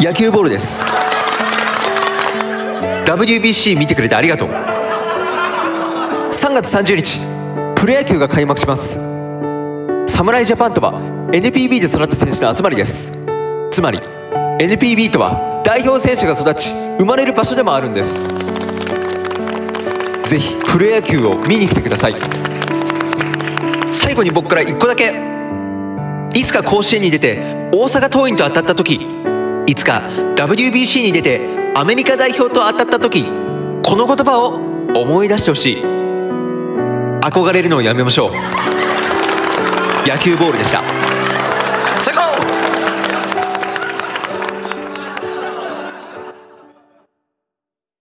野球ボールです。WBC 見てくれてありがとう。3月30日プロ野球が開幕します。侍ジャパンとは NPB で育った選手の集まりです。つまり NPB とは代表選手が育ち生まれる場所でもあるんです。ぜひプロ野球を見に来てください。最後に僕から1個だけ。いつか甲子園に出て大阪桐蔭と当たった時いつか WBC に出てアメリカ代表と当たった時この言葉を思い出してほしい。憧れるのをやめましょう。野球ボールでした。